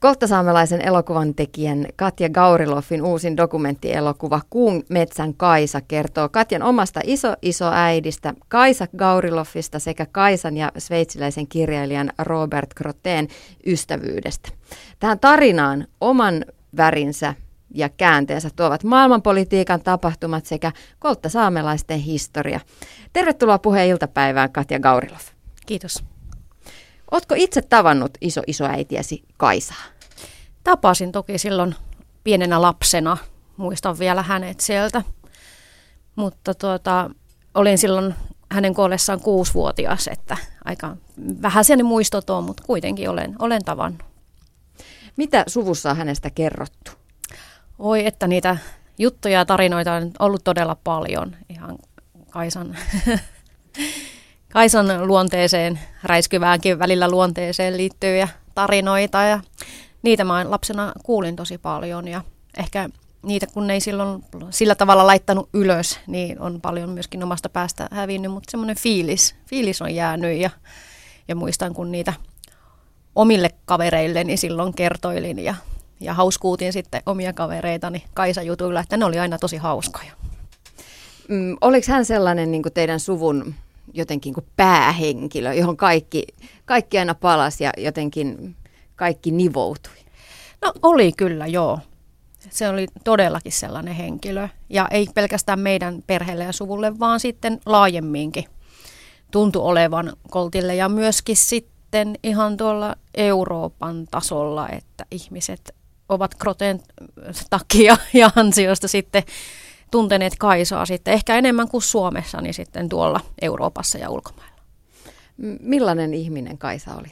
Kolttasaamelaisen elokuvan tekijän Katja Gauriloffin uusin dokumenttielokuva Kuun metsän Kaisa kertoo Katjan omasta iso-isoäidistä Kaisa Gauriloffista sekä Kaisan ja sveitsiläisen kirjailijan Robert Groteen ystävyydestä. Tähän tarinaan oman värinsä ja käänteensä tuovat maailmanpolitiikan tapahtumat sekä kolttasaamelaisten historia. Tervetuloa puheen iltapäivään Katja Gauriloff. Kiitos. Oletko itse tavannut iso-isoäitiäsi Kaisaa? Tapasin toki silloin pienenä lapsena. Muistan vielä hänet sieltä. Mutta tuota, olin silloin hänen kuollessaan kuusivuotias, että aika vähän sen muistot on, mutta kuitenkin olen, olen tavannut. Mitä suvussa on hänestä kerrottu? Oi, että niitä juttuja ja tarinoita on ollut todella paljon. Ihan Kaisan Kaisan luonteeseen, räiskyväänkin välillä luonteeseen liittyviä tarinoita ja niitä mä lapsena kuulin tosi paljon ja ehkä niitä kun ei silloin sillä tavalla laittanut ylös, niin on paljon myöskin omasta päästä hävinnyt, mutta semmoinen fiilis, fiilis on jäänyt ja, ja muistan kun niitä omille kavereilleni silloin kertoilin ja, ja hauskuutin sitten omia kavereitani Kaisa jutuilla, että ne oli aina tosi hauskoja. Mm, oliko hän sellainen niin teidän suvun jotenkin kuin päähenkilö, johon kaikki, kaikki aina palasi ja jotenkin kaikki nivoutui? No oli kyllä, joo. Se oli todellakin sellainen henkilö. Ja ei pelkästään meidän perheelle ja suvulle, vaan sitten laajemminkin tuntui olevan Koltille. Ja myöskin sitten ihan tuolla Euroopan tasolla, että ihmiset ovat Kroten takia ja ansiosta sitten tunteneet Kaisaa sitten ehkä enemmän kuin Suomessa, niin sitten tuolla Euroopassa ja ulkomailla. Millainen ihminen Kaisa oli?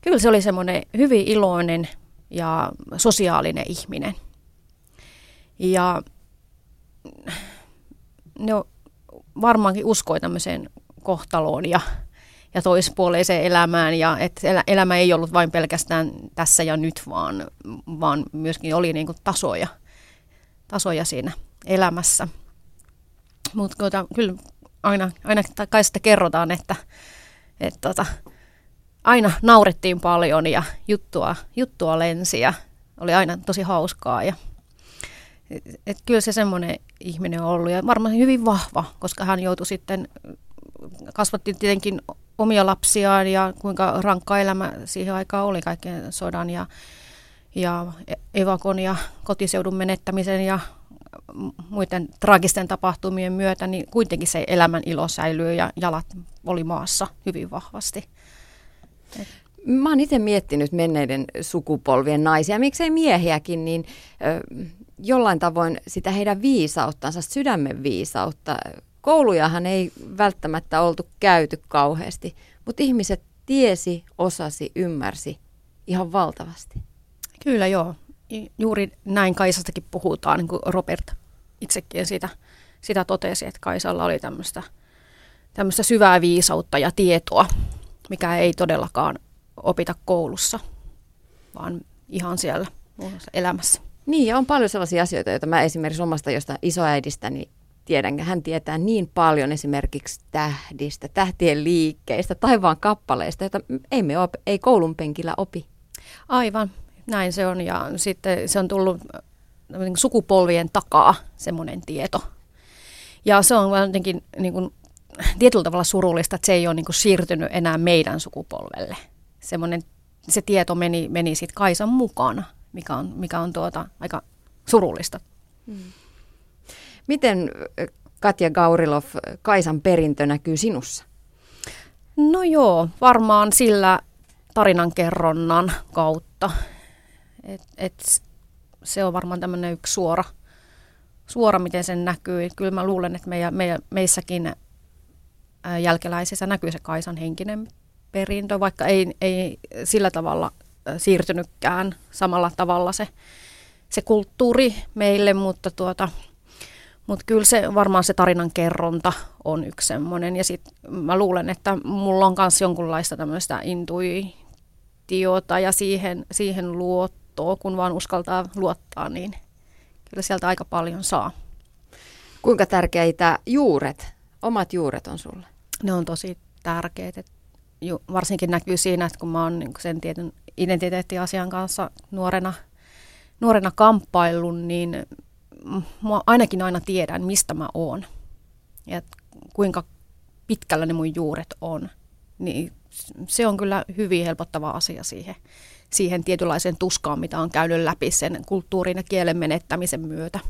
Kyllä se oli semmoinen hyvin iloinen ja sosiaalinen ihminen. Ja ne varmaankin uskoi tämmöiseen kohtaloon ja, ja toispuoleiseen elämään. Ja että elämä ei ollut vain pelkästään tässä ja nyt, vaan, vaan myöskin oli niin kuin tasoja, tasoja siinä elämässä. Mutta kyllä aina, aina kai sitä kerrotaan, että, että tota, aina naurettiin paljon ja juttua, juttua lensi ja oli aina tosi hauskaa. Ja, et, et kyllä se semmoinen ihminen on ollut ja varmaan hyvin vahva, koska hän joutui sitten, kasvatti tietenkin omia lapsiaan ja kuinka rankka elämä siihen aikaan oli kaiken sodan ja, ja evakon ja kotiseudun menettämisen ja muiden traagisten tapahtumien myötä, niin kuitenkin se elämän ilo säilyy ja jalat oli maassa hyvin vahvasti. Mä oon itse miettinyt menneiden sukupolvien naisia, miksei miehiäkin, niin ö, jollain tavoin sitä heidän viisauttansa, sydämen viisautta. Koulujahan ei välttämättä oltu käyty kauheasti, mutta ihmiset tiesi, osasi, ymmärsi ihan valtavasti. Kyllä joo juuri näin Kaisastakin puhutaan, niin kuin Robert itsekin sitä, sitä totesi, että Kaisalla oli tämmöistä, tämmöistä syvää viisautta ja tietoa, mikä ei todellakaan opita koulussa, vaan ihan siellä elämässä. Niin, ja on paljon sellaisia asioita, joita mä esimerkiksi omasta jostain isoäidistäni tiedän. Hän tietää niin paljon esimerkiksi tähdistä, tähtien liikkeistä, taivaan kappaleista, joita ei me op, ei koulun penkillä opi. Aivan. Näin se on ja sitten se on tullut niin sukupolvien takaa semmoinen tieto. Ja se on jotenkin niin kuin, tietyllä tavalla surullista, että se ei ole niin kuin, siirtynyt enää meidän sukupolvelle. Semmoinen, se tieto meni, meni sitten Kaisan mukana, mikä on, mikä on tuota, aika surullista. Hmm. Miten Katja Gaurilov, Kaisan perintö näkyy sinussa? No joo, varmaan sillä tarinankerronnan kautta. Et, et se on varmaan tämmöinen yksi suora, suora, miten sen näkyy. Kyllä mä luulen, että meidän, meidän, meissäkin jälkeläisissä näkyy se Kaisan henkinen perintö, vaikka ei, ei sillä tavalla siirtynytkään samalla tavalla se, se kulttuuri meille, mutta, tuota, mutta kyllä se varmaan se tarinan kerronta on yksi semmoinen. Ja sitten mä luulen, että mulla on myös jonkunlaista tämmöistä intuitiota ja siihen, siihen luot luottoa, kun vaan uskaltaa luottaa, niin kyllä sieltä aika paljon saa. Kuinka tärkeitä juuret, omat juuret on sulle? Ne on tosi tärkeitä. Varsinkin näkyy siinä, että kun mä oon niin sen tietyn identiteettiasian kanssa nuorena, nuorena kamppailun, niin mä ainakin aina tiedän, mistä mä oon ja kuinka pitkällä ne mun juuret on. Niin se on kyllä hyvin helpottava asia siihen, siihen tietynlaiseen tuskaan, mitä on käynyt läpi sen kulttuurin ja kielen menettämisen myötä.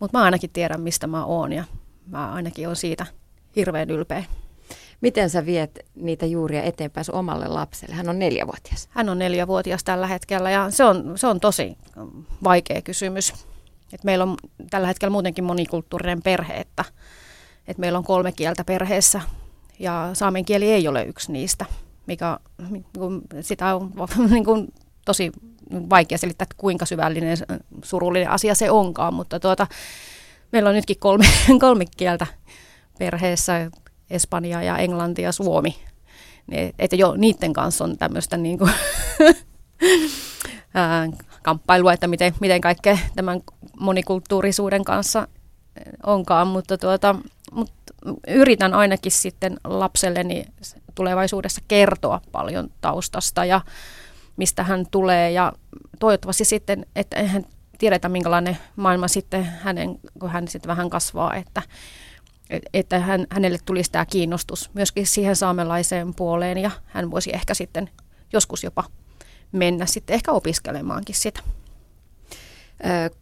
Mutta mä ainakin tiedän, mistä mä oon ja mä ainakin on siitä hirveän ylpeä. Miten sä viet niitä juuria eteenpäin omalle lapselle? Hän on neljävuotias. Hän on neljävuotias tällä hetkellä ja se on, se on tosi vaikea kysymys. Et meillä on tällä hetkellä muutenkin monikulttuurinen perhe, että, että meillä on kolme kieltä perheessä ja saamen kieli ei ole yksi niistä, mikä sitä on niin kuin, tosi vaikea selittää, että kuinka syvällinen surullinen asia se onkaan, mutta tuota, meillä on nytkin kolme, kolme kieltä perheessä, Espanja ja Englanti ja Suomi. Että jo niiden kanssa on tämmöistä niin kuin kamppailua, että miten, miten kaikkea tämän monikulttuurisuuden kanssa onkaan, mutta, tuota, mutta yritän ainakin sitten lapselleni tulevaisuudessa kertoa paljon taustasta ja mistä hän tulee ja toivottavasti sitten, että hän tiedetä minkälainen maailma sitten hänen, kun hän sitten vähän kasvaa, että, että hän, hänelle tulisi tämä kiinnostus myöskin siihen saamelaiseen puoleen ja hän voisi ehkä sitten joskus jopa mennä sitten ehkä opiskelemaankin sitä.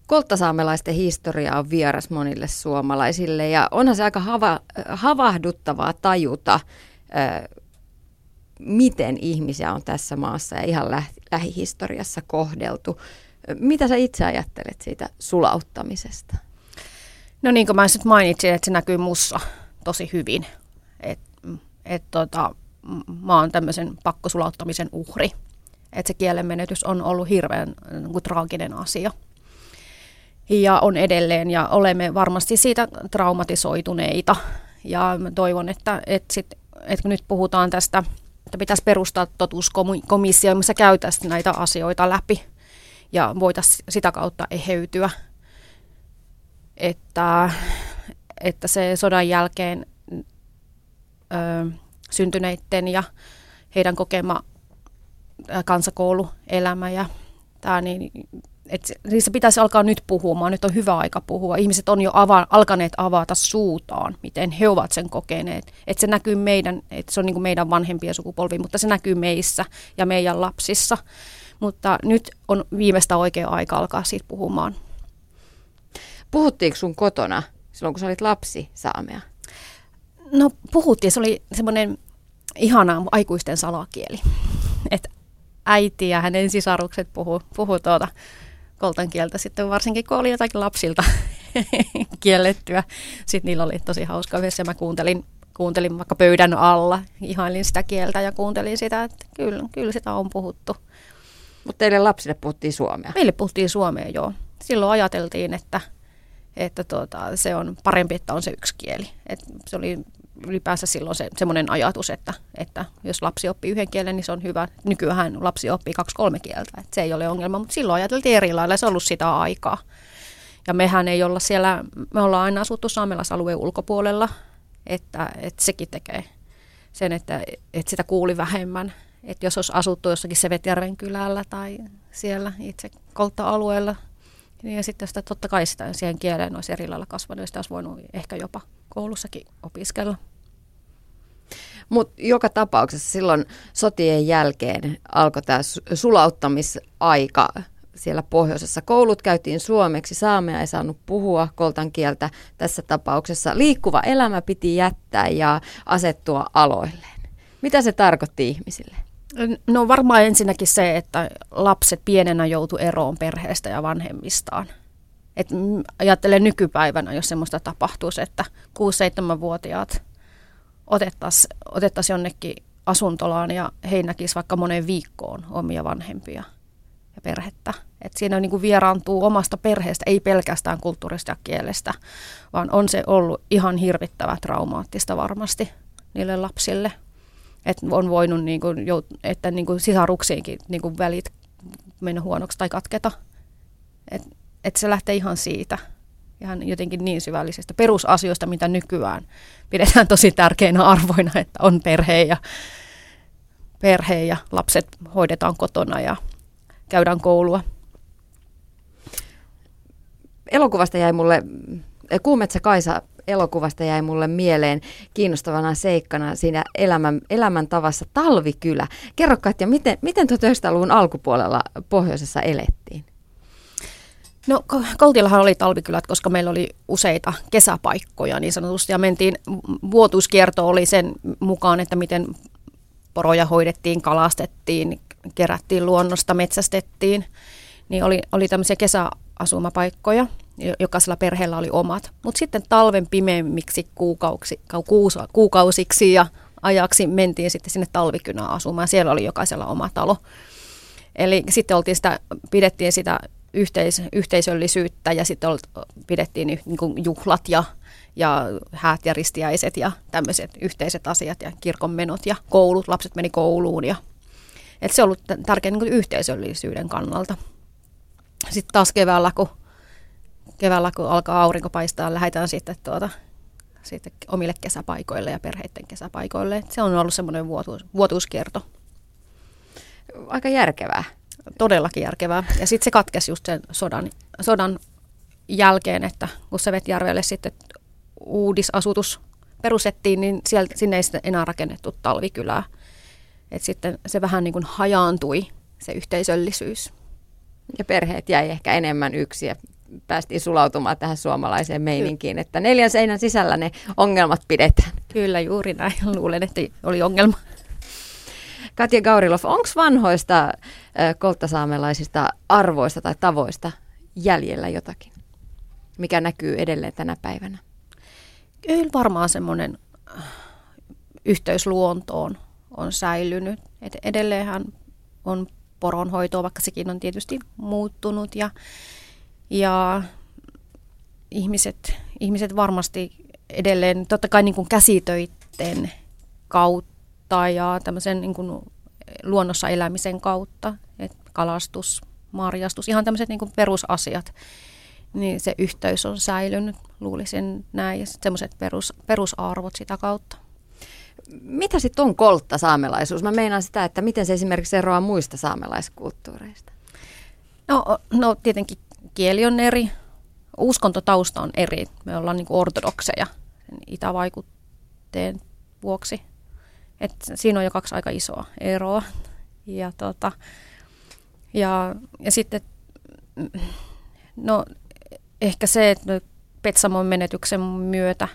Kolttasaamelaisten historia on vieras monille suomalaisille ja onhan se aika hava, havahduttavaa tajuta, miten ihmisiä on tässä maassa ja ihan lähihistoriassa kohdeltu. Mitä sä itse ajattelet siitä sulauttamisesta? No niin kuin mä sitten mainitsin, että se näkyy mussa tosi hyvin. Et, et tota, mä oon tämmöisen pakkosulauttamisen uhri. Että se kielenmenetys on ollut hirveän niin kuin, traaginen asia. Ja on edelleen ja olemme varmasti siitä traumatisoituneita. Ja mä toivon, että, että, sit, että kun nyt puhutaan tästä, että pitäisi perustaa totuuskomissio, missä käytäisiin näitä asioita läpi ja voitaisiin sitä kautta eheytyä että, että se sodan jälkeen ö, syntyneiden ja heidän kokema kansakouluelämä ja tämä, niin että niissä pitäisi alkaa nyt puhumaan, nyt on hyvä aika puhua. Ihmiset on jo ava, alkaneet avata suutaan, miten he ovat sen kokeneet. Että se näkyy meidän, että se on niin meidän vanhempien sukupolvi, mutta se näkyy meissä ja meidän lapsissa. Mutta nyt on viimeistä oikea aika alkaa siitä puhumaan. Puhuttiinko sun kotona silloin, kun sä olit lapsi saamea? No puhuttiin, se oli semmoinen ihana aikuisten salakieli. Että äiti ja hänen sisarukset puhuu, puhu tuota koltan kieltä sitten varsinkin, kun oli jotakin lapsilta kiellettyä. Sitten niillä oli tosi hauska yhdessä. Mä kuuntelin, kuuntelin vaikka pöydän alla, ihailin sitä kieltä ja kuuntelin sitä, että kyllä, kyllä sitä on puhuttu. Mutta teille lapsille puhuttiin suomea? Meille puhuttiin suomea, joo. Silloin ajateltiin, että – että tuota, se on parempi, että on se yksi kieli. Et se oli ylipäänsä silloin se, semmoinen ajatus, että, että jos lapsi oppii yhden kielen, niin se on hyvä. Nykyään lapsi oppii kaksi-kolme kieltä, että se ei ole ongelma, mutta silloin ajateltiin eri lailla, se on ollut sitä aikaa. Ja mehän ei olla siellä, me ollaan aina asuttu saamelaisalueen ulkopuolella, että, että sekin tekee sen, että, että sitä kuuli vähemmän. Että jos olisi asuttu jossakin Sevetjärven kylällä tai siellä itse koltta-alueella, niin ja sitten sitä totta kai sitä siihen kieleen olisi eri lailla kasvanut, ja sitä olisi voinut ehkä jopa koulussakin opiskella. Mutta joka tapauksessa silloin sotien jälkeen alkoi tämä sulauttamisaika siellä pohjoisessa. Koulut käytiin suomeksi, saamea ei saanut puhua koltan kieltä tässä tapauksessa. Liikkuva elämä piti jättää ja asettua aloilleen. Mitä se tarkoitti ihmisille? No varmaan ensinnäkin se, että lapset pienenä joutu eroon perheestä ja vanhemmistaan. Et ajattelen nykypäivänä, jos semmoista tapahtuisi, että 6-7-vuotiaat otettaisiin otettais jonnekin asuntolaan ja he näkisivät vaikka moneen viikkoon omia vanhempia ja perhettä. Et siinä niin kuin vieraantuu omasta perheestä, ei pelkästään kulttuurista ja kielestä, vaan on se ollut ihan hirvittävä traumaattista varmasti niille lapsille – että on voinut, niin kuin, että niin kuin sisaruksiinkin niin kuin välit mennä huonoksi tai katketa. Että et se lähtee ihan siitä, ihan jotenkin niin syvällisestä perusasioista, mitä nykyään pidetään tosi tärkeinä arvoina, että on perhe ja perhe ja lapset hoidetaan kotona ja käydään koulua. Elokuvasta jäi mulle, Kuumetsä Kaisa elokuvasta jäi mulle mieleen kiinnostavana seikkana siinä elämän, elämäntavassa talvikylä. Kerro Katja, miten, miten 1900-luvun alkupuolella pohjoisessa elettiin? No Koltillahan oli talvikylät, koska meillä oli useita kesäpaikkoja niin sanotusti ja mentiin, vuotuuskierto oli sen mukaan, että miten poroja hoidettiin, kalastettiin, kerättiin luonnosta, metsästettiin, niin oli, oli tämmöisiä kesäasumapaikkoja, jokaisella perheellä oli omat. Mutta sitten talven pimeämmiksi kuukausi, kuukausiksi ja ajaksi mentiin sitten sinne talvikynään asumaan. Siellä oli jokaisella oma talo. Eli sitten oltiin sitä, pidettiin sitä yhteis, yhteisöllisyyttä ja sitten pidettiin niin kuin juhlat ja, ja häät ja ristiäiset ja tämmöiset yhteiset asiat ja kirkonmenot ja koulut, lapset meni kouluun ja et se on ollut tärkeä niin yhteisöllisyyden kannalta. Sitten taas keväällä, kun, keväällä, kun alkaa aurinko paistaa, lähdetään sitten, tuota, sitten omille kesäpaikoille ja perheiden kesäpaikoille. Et se on ollut semmoinen vuotuus, vuotuuskierto. Aika järkevää todellakin järkevää. Ja sitten se katkesi just sen sodan, sodan jälkeen, että kun Sevetjärvelle sitten uudisasutus perustettiin, niin sieltä, sinne ei sitten enää rakennettu talvikylää. Et sitten se vähän niin kuin hajaantui, se yhteisöllisyys. Ja perheet jäi ehkä enemmän yksi ja päästiin sulautumaan tähän suomalaiseen meininkiin, että neljän seinän sisällä ne ongelmat pidetään. Kyllä, juuri näin. Luulen, että oli ongelma. Katja Gaurilov, onko vanhoista kolttasaamelaisista arvoista tai tavoista jäljellä jotakin, mikä näkyy edelleen tänä päivänä? Kyllä varmaan semmoinen yhteys luontoon on säilynyt. Et edelleenhän on poronhoitoa, vaikka sekin on tietysti muuttunut ja, ja ihmiset, ihmiset varmasti edelleen, totta kai niin kuin käsitöiden kautta ja tämmöisen niin kuin luonnossa elämisen kautta, että kalastus, marjastus, ihan tämmöiset niin perusasiat, niin se yhteys on säilynyt, luulisin näin, ja semmoiset perus, perusarvot sitä kautta. Mitä sitten on koltta saamelaisuus? Mä meinaan sitä, että miten se esimerkiksi eroaa muista saamelaiskulttuureista? No, no tietenkin kieli on eri, uskontotausta on eri. Me ollaan niin ortodokseja itävaikutteen vuoksi. Et siinä on jo kaksi aika isoa eroa. Ja, tota, ja, ja sitten no, ehkä se, että Petsamon menetyksen myötä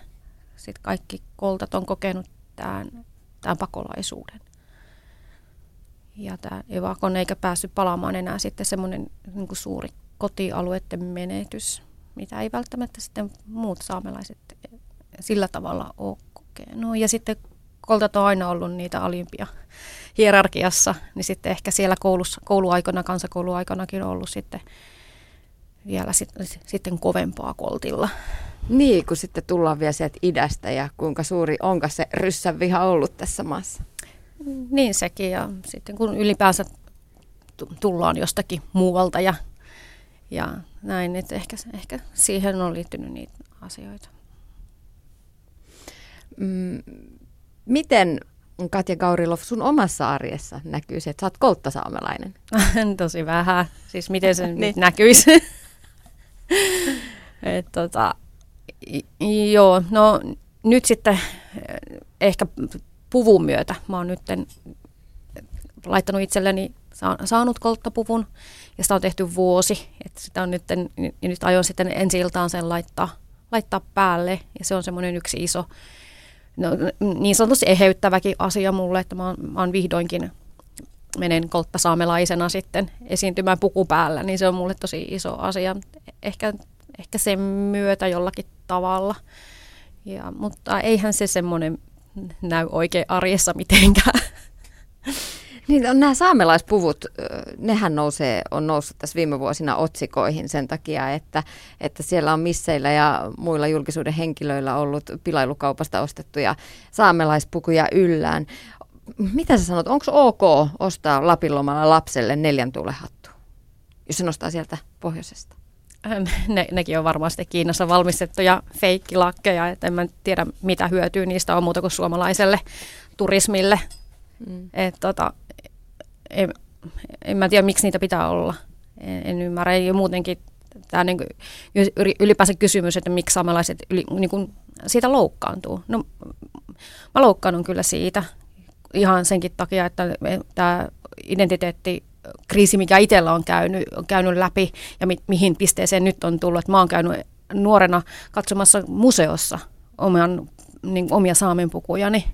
sit kaikki koltat on kokenut tämän, tämän pakolaisuuden. Ja tämä evakon eikä päässyt palaamaan enää sitten semmoinen niin suuri kotialueiden menetys, mitä ei välttämättä sitten muut saamelaiset sillä tavalla ole kokenut. Ja sitten koltat on aina ollut niitä alimpia hierarkiassa, niin sitten ehkä siellä koulussa, kouluaikana, kansakouluaikanakin on ollut sitten vielä sit, sitten kovempaa koltilla. Niin, kun sitten tullaan vielä sieltä idästä ja kuinka suuri onko se ryssän viha ollut tässä maassa? Niin sekin ja sitten kun ylipäänsä tullaan jostakin muualta ja, ja näin, että ehkä, ehkä siihen on liittynyt niitä asioita. Mm, Miten Katja Gaurilov sun omassa arjessa näkyy se, että sä oot kolttasaamelainen? Tosi vähän. Siis miten se niin. näkyisi? Et, tota, joo, no nyt sitten eh, ehkä puvun myötä mä oon nyt laittanut itselleni saanut kolttapuvun ja sitä on tehty vuosi. että sitä on nyt, ja nyt aion sitten ensi iltaan sen laittaa, laittaa päälle ja se on semmoinen yksi iso no, niin sanotusti eheyttäväkin asia mulle, että mä mä oon vihdoinkin menen kolttasaamelaisena sitten esiintymään puku päällä, niin se on mulle tosi iso asia. Ehkä, ehkä sen myötä jollakin tavalla. Ja, mutta eihän se semmoinen näy oikein arjessa mitenkään. Niin on nämä saamelaispuvut, nehän nousee, on noussut tässä viime vuosina otsikoihin sen takia, että, että siellä on misseillä ja muilla julkisuuden henkilöillä ollut pilailukaupasta ostettuja saamelaispukuja yllään. Mitä sä sanot, onko ok ostaa Lapinlomalla lapselle neljän tuulehattu, jos se nostaa sieltä pohjoisesta? Ne, nekin on varmaan sitten Kiinassa valmistettuja feikkilakkeja, että en mä tiedä mitä hyötyä niistä on muuta kuin suomalaiselle turismille Mm. Et, tota, en, en mä tiedä, miksi niitä pitää olla. En, en ymmärrä. Ja muutenkin tämä niin ylipäänsä kysymys, että miksi saamelaiset yli, niin kuin siitä loukkaantuu. No, mä loukkaannut kyllä siitä ihan senkin takia, että tämä identiteetti kriisi, mikä itsellä on käynyt, on käynyt läpi ja mi, mihin pisteeseen nyt on tullut. Että mä oon käynyt nuorena katsomassa museossa oman, niin, omia saamenpukujani.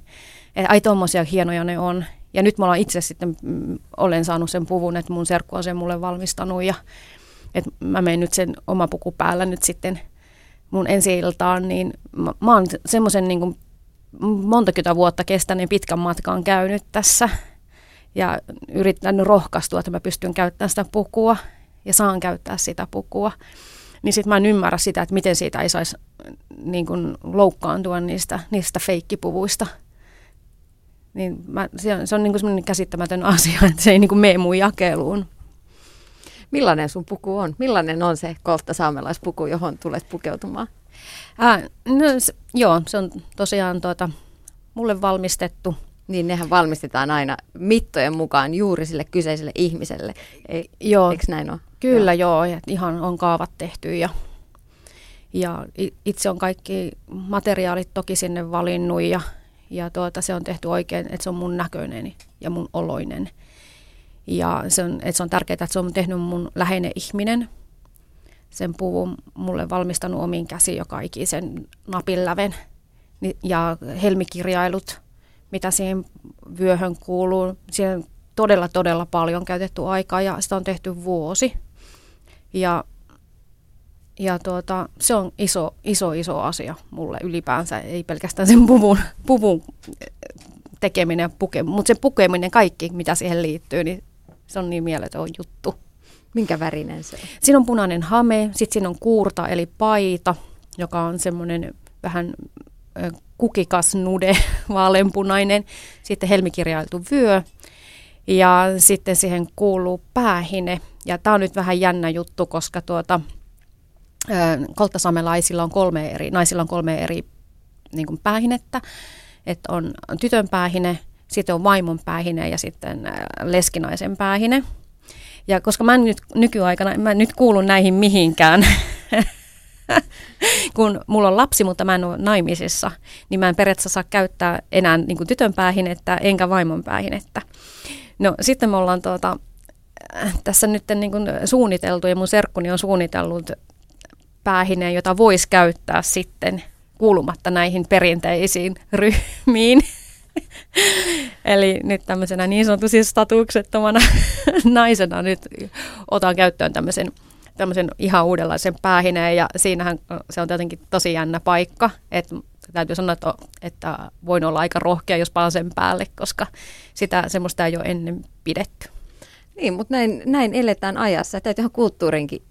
Että ai tommosia hienoja ne on. Ja nyt mä olen itse sitten, mm, olen saanut sen puvun, että mun serkku on sen mulle valmistanut ja että mä menen nyt sen oma puku päällä nyt sitten mun ensi iltaan, niin mä, mä oon semmoisen niin kuin monta vuotta kestäneen pitkän matkan käynyt tässä ja yrittänyt rohkaistua, että mä pystyn käyttämään sitä pukua ja saan käyttää sitä pukua. Niin sitten mä en ymmärrä sitä, että miten siitä ei saisi niin loukkaantua niistä, niistä feikkipuvuista. Niin mä, se on, se on niin kuin käsittämätön asia, että se ei niin kuin mene mun jakeluun. Millainen sun puku on? Millainen on se koltta saamelaispuku, johon tulet pukeutumaan? Ää, no, se, joo, se on tosiaan tuota, mulle valmistettu. Niin nehän valmistetaan aina mittojen mukaan juuri sille kyseiselle ihmiselle. Ei, joo, eikö näin ole? Kyllä joo, joo ihan on kaavat tehty ja, ja itse on kaikki materiaalit toki sinne valinnut ja, ja tuota, se on tehty oikein, että se on mun näköinen ja mun oloinen. Ja se on, että se on tärkeää, että se on tehnyt mun läheinen ihminen. Sen puvun mulle valmistanut omiin käsiin joka ikisen napin läven. Ja helmikirjailut, mitä siihen vyöhön kuuluu. Siihen todella, todella paljon käytetty aikaa ja sitä on tehty vuosi. Ja, ja tuota, se on iso, iso, iso asia mulle ylipäänsä, ei pelkästään sen puvun, puvun tekeminen ja pukeminen, mutta se pukeminen, kaikki mitä siihen liittyy, niin se on niin mieletön juttu. Minkä värinen se on? Siinä on punainen hame, sitten siinä on kuurta eli paita, joka on semmoinen vähän kukikas nude, vaaleanpunainen. Sitten helmikirjailtu vyö ja sitten siihen kuuluu päähine. Ja tämä on nyt vähän jännä juttu, koska tuota, kolttasamelaisilla on kolme eri, naisilla on kolme eri niin kuin päähinettä. Että on tytön päähine, sitten on vaimon päähine ja sitten leskinaisen päähine. Ja koska mä nyt nykyaikana, mä nyt kuulu näihin mihinkään, kun mulla on lapsi, mutta mä en ole naimisissa, niin mä en periaatteessa saa käyttää enää niin kuin tytön päähinettä enkä vaimon päähinettä. No sitten me ollaan tuota, tässä nyt niin kuin suunniteltu ja mun serkkuni on suunnitellut päähineen, jota voisi käyttää sitten kuulumatta näihin perinteisiin ryhmiin. Eli nyt tämmöisenä niin sanotusti statuksettomana naisena nyt otan käyttöön tämmöisen, tämmöisen ihan uudenlaisen päähineen ja siinähän se on tietenkin tosi jännä paikka, että täytyy sanoa, että, että voin olla aika rohkea, jos palaan sen päälle, koska sitä semmoista ei ole ennen pidetty. Niin, mutta näin, näin eletään ajassa. Täytyyhän kulttuurinkin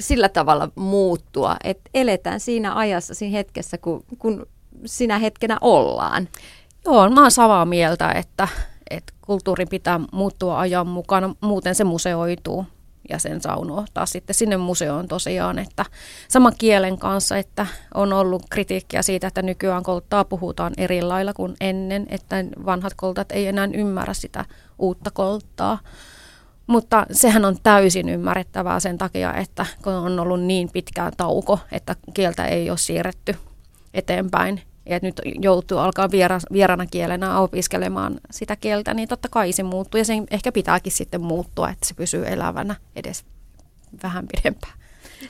sillä tavalla muuttua, että eletään siinä ajassa, siinä hetkessä, kun, kun sinä hetkenä ollaan. Joo, mä oon samaa mieltä, että, että kulttuuri pitää muuttua ajan mukana, muuten se museoituu ja sen saa unohtaa sitten sinne museoon tosiaan, että sama kielen kanssa, että on ollut kritiikkiä siitä, että nykyään kolttaa puhutaan eri lailla kuin ennen, että vanhat koltat ei enää ymmärrä sitä uutta kolttaa. Mutta sehän on täysin ymmärrettävää sen takia, että kun on ollut niin pitkään tauko, että kieltä ei ole siirretty eteenpäin, ja että nyt joutuu alkaa viera, vierana kielenä opiskelemaan sitä kieltä, niin totta kai se muuttuu ja sen ehkä pitääkin sitten muuttua, että se pysyy elävänä edes vähän pidempään.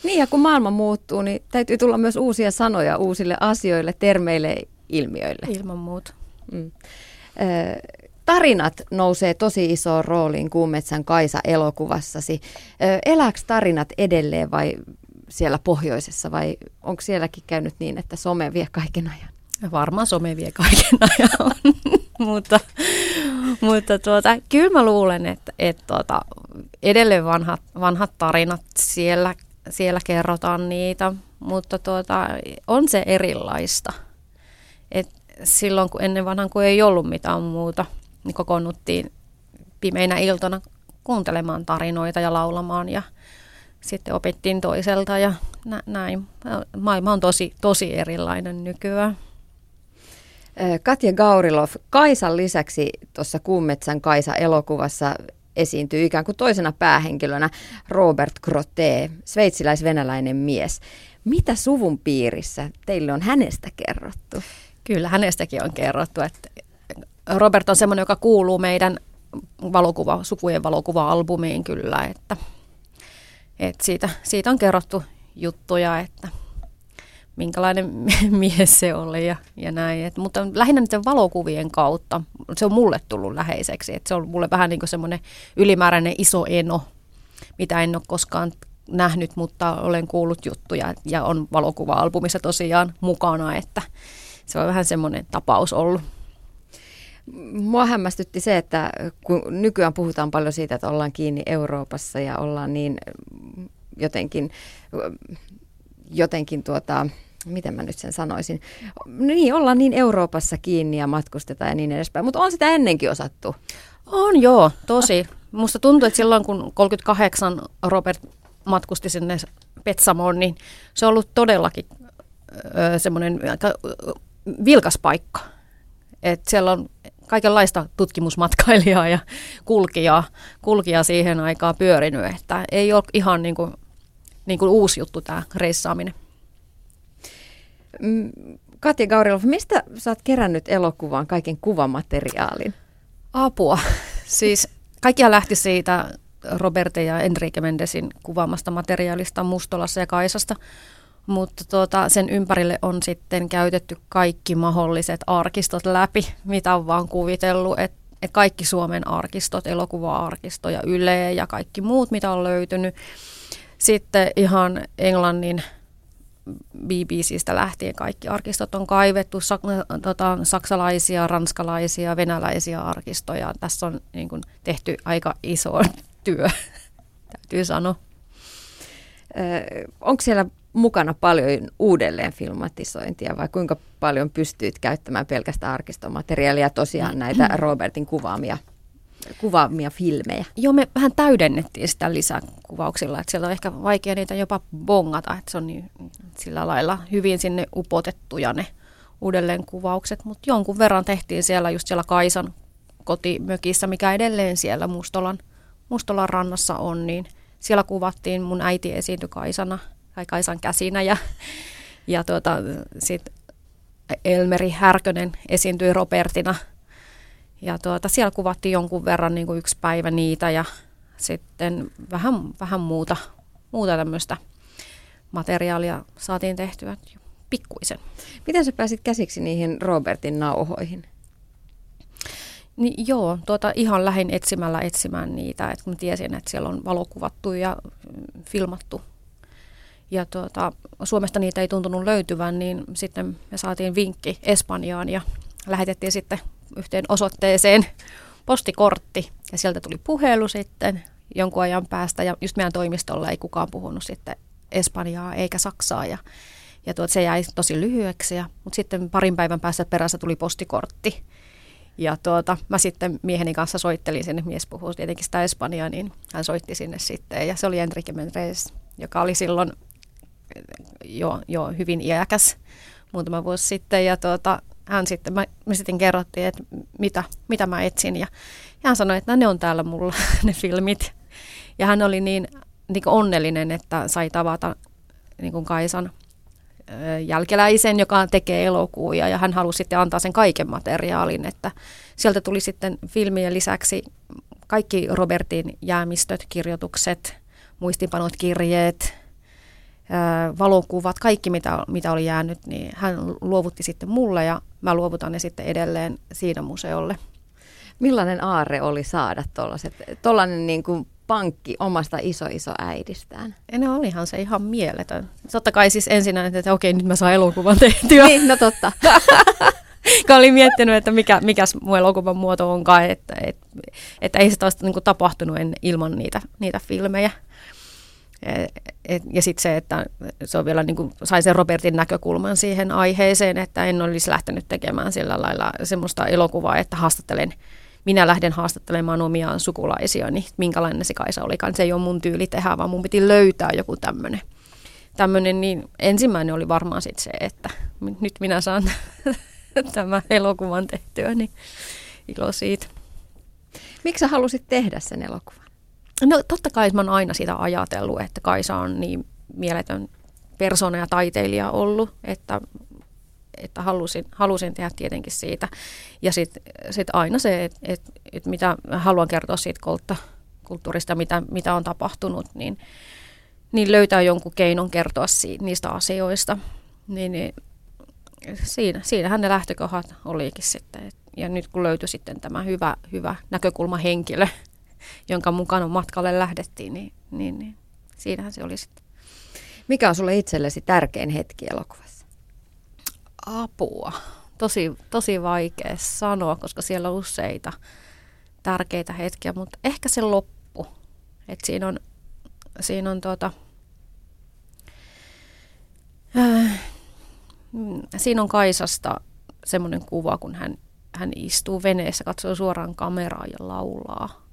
Niin ja kun maailma muuttuu, niin täytyy tulla myös uusia sanoja uusille asioille, termeille, ilmiöille. Ilman muuta. Mm. Tarinat nousee tosi isoon rooliin Kuumetsän Kaisa elokuvassasi. Elääkö tarinat edelleen vai siellä pohjoisessa vai onko sielläkin käynyt niin, että some vie kaiken ajan? Varmaan some vie kaiken ajan, mutta, mutta tuota, kyllä mä luulen, että, että tuota, edelleen vanhat, vanhat tarinat siellä, siellä kerrotaan niitä, mutta tuota, on se erilaista. Et silloin kun ennen vanhan kun ei ollut mitään muuta, niin kokoonnuttiin pimeinä iltona kuuntelemaan tarinoita ja laulamaan ja sitten opittiin toiselta ja nä- näin. Maailma on tosi, tosi erilainen nykyään. Katja Gaurilov, Kaisan lisäksi tuossa Kuumetsän Kaisa-elokuvassa esiintyy ikään kuin toisena päähenkilönä Robert Grote, sveitsiläis-venäläinen mies. Mitä suvun piirissä teille on hänestä kerrottu? Kyllä, hänestäkin on kerrottu. Että Robert on semmoinen, joka kuuluu meidän valokuva, sukujen valokuva-albumiin kyllä, että, että siitä, siitä on kerrottu juttuja, että minkälainen mies se oli ja, ja näin. Et, mutta lähinnä niiden valokuvien kautta se on mulle tullut läheiseksi. Et se on mulle vähän niin kuin semmoinen ylimääräinen iso eno, mitä en ole koskaan nähnyt, mutta olen kuullut juttuja ja on valokuva-albumissa tosiaan mukana, että se on vähän semmoinen tapaus ollut. Mua hämmästytti se, että kun nykyään puhutaan paljon siitä, että ollaan kiinni Euroopassa ja ollaan niin jotenkin, jotenkin tuota, miten mä nyt sen sanoisin, niin ollaan niin Euroopassa kiinni ja matkustetaan ja niin edespäin, mutta on sitä ennenkin osattu. On joo, tosi. Musta tuntuu, että silloin kun 38 Robert matkusti sinne Petsamoon, niin se on ollut todellakin semmoinen vilkas paikka. Et siellä on kaikenlaista tutkimusmatkailijaa ja kulkijaa, kulkijaa siihen aikaan pyörinyt, että ei ole ihan niin kuin, niin kuin uusi juttu tämä reissaaminen. Mm, Katja Gaurilov, mistä sä oot kerännyt elokuvaan kaiken kuvamateriaalin? Apua. Siis kaikkia lähti siitä Roberte ja Enrique Mendesin kuvaamasta materiaalista Mustolassa ja Kaisasta, mutta tuota, sen ympärille on sitten käytetty kaikki mahdolliset arkistot läpi, mitä on vaan kuvitellut, että et kaikki Suomen arkistot, elokuva-arkisto ja Yle ja kaikki muut, mitä on löytynyt. Sitten ihan Englannin BBCstä lähtien kaikki arkistot on kaivettu, sak- tota, saksalaisia, ranskalaisia, venäläisiä arkistoja. Tässä on niin kuin, tehty aika iso työ, täytyy sanoa. Ö, onko siellä mukana paljon uudelleen filmatisointia vai kuinka paljon pystyit käyttämään pelkästään arkistomateriaalia tosiaan näitä Robertin kuvaamia kuvaamia filmejä. Joo, me vähän täydennettiin sitä lisäkuvauksilla, että siellä on ehkä vaikea niitä jopa bongata, että se on niin sillä lailla hyvin sinne upotettuja ne uudelleen kuvaukset, mutta jonkun verran tehtiin siellä just siellä Kaisan kotimökissä, mikä edelleen siellä Mustolan, Mustolan rannassa on, niin siellä kuvattiin, mun äiti esiintyi Kaisana, tai Kaisan käsinä, ja, ja tuota, sitten Elmeri Härkönen esiintyi Robertina – ja tuota, siellä kuvattiin jonkun verran niin kuin yksi päivä niitä ja sitten vähän, vähän muuta, muuta tämmöistä materiaalia saatiin tehtyä pikkuisen. Miten sä pääsit käsiksi niihin Robertin nauhoihin? Niin joo, tuota, ihan lähin etsimällä etsimään niitä, että kun tiesin, että siellä on valokuvattu ja filmattu. Ja tuota, Suomesta niitä ei tuntunut löytyvän, niin sitten me saatiin vinkki Espanjaan ja lähetettiin sitten yhteen osoitteeseen postikortti. Ja sieltä tuli puhelu sitten jonkun ajan päästä ja just meidän toimistolla ei kukaan puhunut sitten Espanjaa eikä Saksaa ja, ja tuot, se jäi tosi lyhyeksi, ja, mutta sitten parin päivän päästä perässä tuli postikortti. Ja tuota, mä sitten mieheni kanssa soittelin sinne, mies puhuu tietenkin sitä Espanjaa, niin hän soitti sinne sitten ja se oli Enrique Mendres, joka oli silloin jo, jo hyvin iäkäs muutama vuosi sitten. Ja tuota, hän sitten, mä, me sitten kerrottiin, että mitä, mitä mä etsin. Ja, ja hän sanoi, että ne on täällä mulla ne filmit. Ja hän oli niin, niin onnellinen, että sai tavata niin kuin Kaisan jälkeläisen, joka tekee elokuvia. Ja hän halusi sitten antaa sen kaiken materiaalin, että sieltä tuli sitten filmien lisäksi kaikki Robertin jäämistöt, kirjoitukset, muistinpanot, kirjeet, valokuvat, kaikki mitä, mitä oli jäänyt, niin hän luovutti sitten mulle ja mä luovutan ne sitten edelleen siinä museolle. Millainen aarre oli saada tuollainen niin kuin pankki omasta iso iso äidistään? No olihan se ihan mieletön. Totta kai siis ensin että okei nyt mä saan elokuvan tehtyä. niin, no totta. Kun olin miettinyt, että mikä, mikä mun elokuvan muoto onkaan, että, että, että ei se taas niin tapahtunut en, ilman niitä, niitä filmejä. Et, ja sitten se, että se on vielä niin kuin, sai sen Robertin näkökulman siihen aiheeseen, että en olisi lähtenyt tekemään sillä lailla semmoista elokuvaa, että haastattelen, minä lähden haastattelemaan omia sukulaisia, niin minkälainen se Kaisa olikaan. Se ei ole mun tyyli tehdä, vaan mun piti löytää joku tämmöinen. Tämmöinen, niin ensimmäinen oli varmaan sitten se, että nyt minä saan tämän elokuvan tehtyä, niin ilo siitä. Miksi sä halusit tehdä sen elokuvan? No totta kai mä oon aina sitä ajatellut, että Kaisa on niin mieletön persona ja taiteilija ollut, että, että halusin, halusin tehdä tietenkin siitä. Ja sitten sit aina se, että et, et mitä haluan kertoa siitä koltta kulttuurista, mitä, mitä on tapahtunut, niin, niin löytää jonkun keinon kertoa siitä, niistä asioista. Niin, niin siinä, siinähän ne lähtökohdat olikin sitten. Ja nyt kun löytyi sitten tämä hyvä, hyvä näkökulmahenkilö, jonka mukana matkalle lähdettiin, niin, niin, niin siinähän se oli sitten. Mikä on sulle itsellesi tärkein hetki elokuvassa? Apua. Tosi, tosi vaikea sanoa, koska siellä on useita tärkeitä hetkiä, mutta ehkä se loppu. Et siinä on, siinä on tuota, äh, siinä on Kaisasta semmoinen kuva, kun hän, hän istuu veneessä, katsoo suoraan kameraa ja laulaa.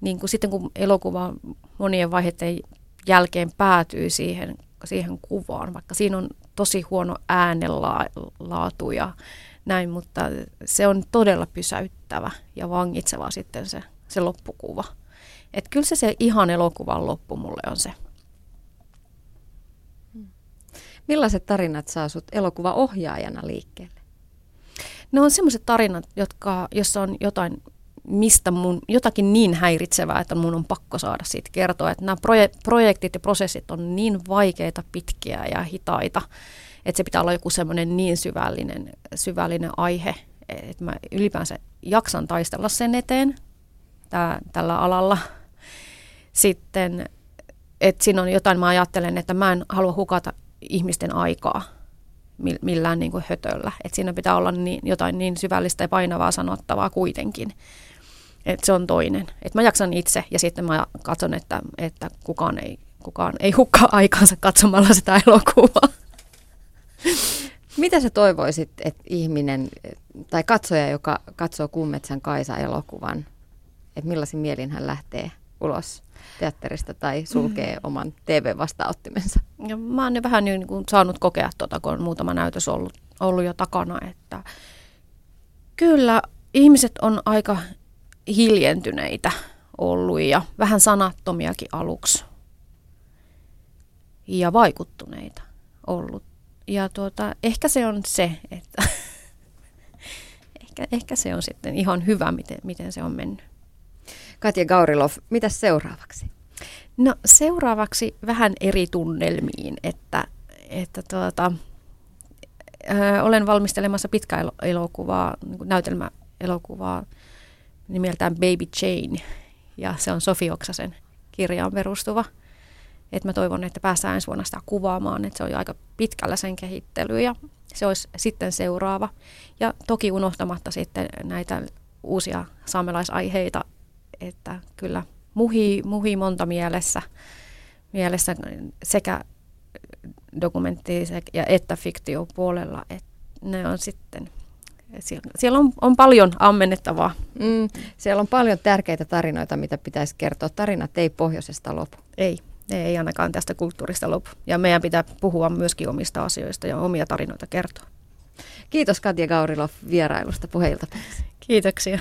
Niin kuin sitten kun elokuva monien vaiheiden jälkeen päätyy siihen, siihen kuvaan, vaikka siinä on tosi huono äänenlaatu ja näin, mutta se on todella pysäyttävä ja vangitseva sitten se, se loppukuva. Että kyllä se se ihan elokuvan loppu mulle on se. Millaiset tarinat saa sut elokuvaohjaajana liikkeelle? Ne on sellaiset tarinat, jotka, jossa on jotain mistä mun, jotakin niin häiritsevää, että mun on pakko saada siitä kertoa. Että nämä proje, projektit ja prosessit on niin vaikeita, pitkiä ja hitaita, että se pitää olla joku semmoinen niin syvällinen, syvällinen aihe, että mä ylipäänsä jaksan taistella sen eteen tää, tällä alalla. Sitten, että siinä on jotain, mä ajattelen, että mä en halua hukata ihmisten aikaa millään niin kuin hötöllä. Että siinä pitää olla niin, jotain niin syvällistä ja painavaa sanottavaa kuitenkin. Et se on toinen. Et mä jaksan itse ja sitten mä katson, että, että kukaan, ei, kukaan ei hukkaa aikansa katsomalla sitä elokuvaa. Mitä sä toivoisit, että ihminen tai katsoja, joka katsoo Kummetsän Kaisa-elokuvan, että millaisin mielin hän lähtee ulos teatterista tai sulkee mm. oman TV-vastaanottimensa? Ja mä oon vähän niin kuin saanut kokea tuota, kun on muutama näytös ollut, ollut jo takana, että kyllä ihmiset on aika hiljentyneitä ollut ja vähän sanattomiakin aluksi ja vaikuttuneita ollut. Ja tuota, ehkä se on se, että ehkä, ehkä se on sitten ihan hyvä, miten, miten se on mennyt. Katja Gaurilov, mitä seuraavaksi? No seuraavaksi vähän eri tunnelmiin, että, että tuota, ö, olen valmistelemassa pitkä elokuvaa, niin näytelmäelokuvaa nimeltään Baby Jane, ja se on Sofi Oksasen kirjaan perustuva. Et mä toivon, että päästään ensi vuonna sitä kuvaamaan, että se on jo aika pitkällä sen kehittely ja se olisi sitten seuraava. Ja toki unohtamatta sitten näitä uusia saamelaisaiheita, että kyllä muhii, muhii monta mielessä, mielessä sekä dokumentti ja että fiktiopuolella, että ne on sitten siellä, siellä on, on paljon ammennettavaa. Mm, siellä on paljon tärkeitä tarinoita, mitä pitäisi kertoa. Tarinat ei pohjoisesta lopu. Ei, ei ainakaan tästä kulttuurista lopu. Ja meidän pitää puhua myöskin omista asioista ja omia tarinoita kertoa. Kiitos Katja Gaurilov vierailusta puheilta. Kiitoksia.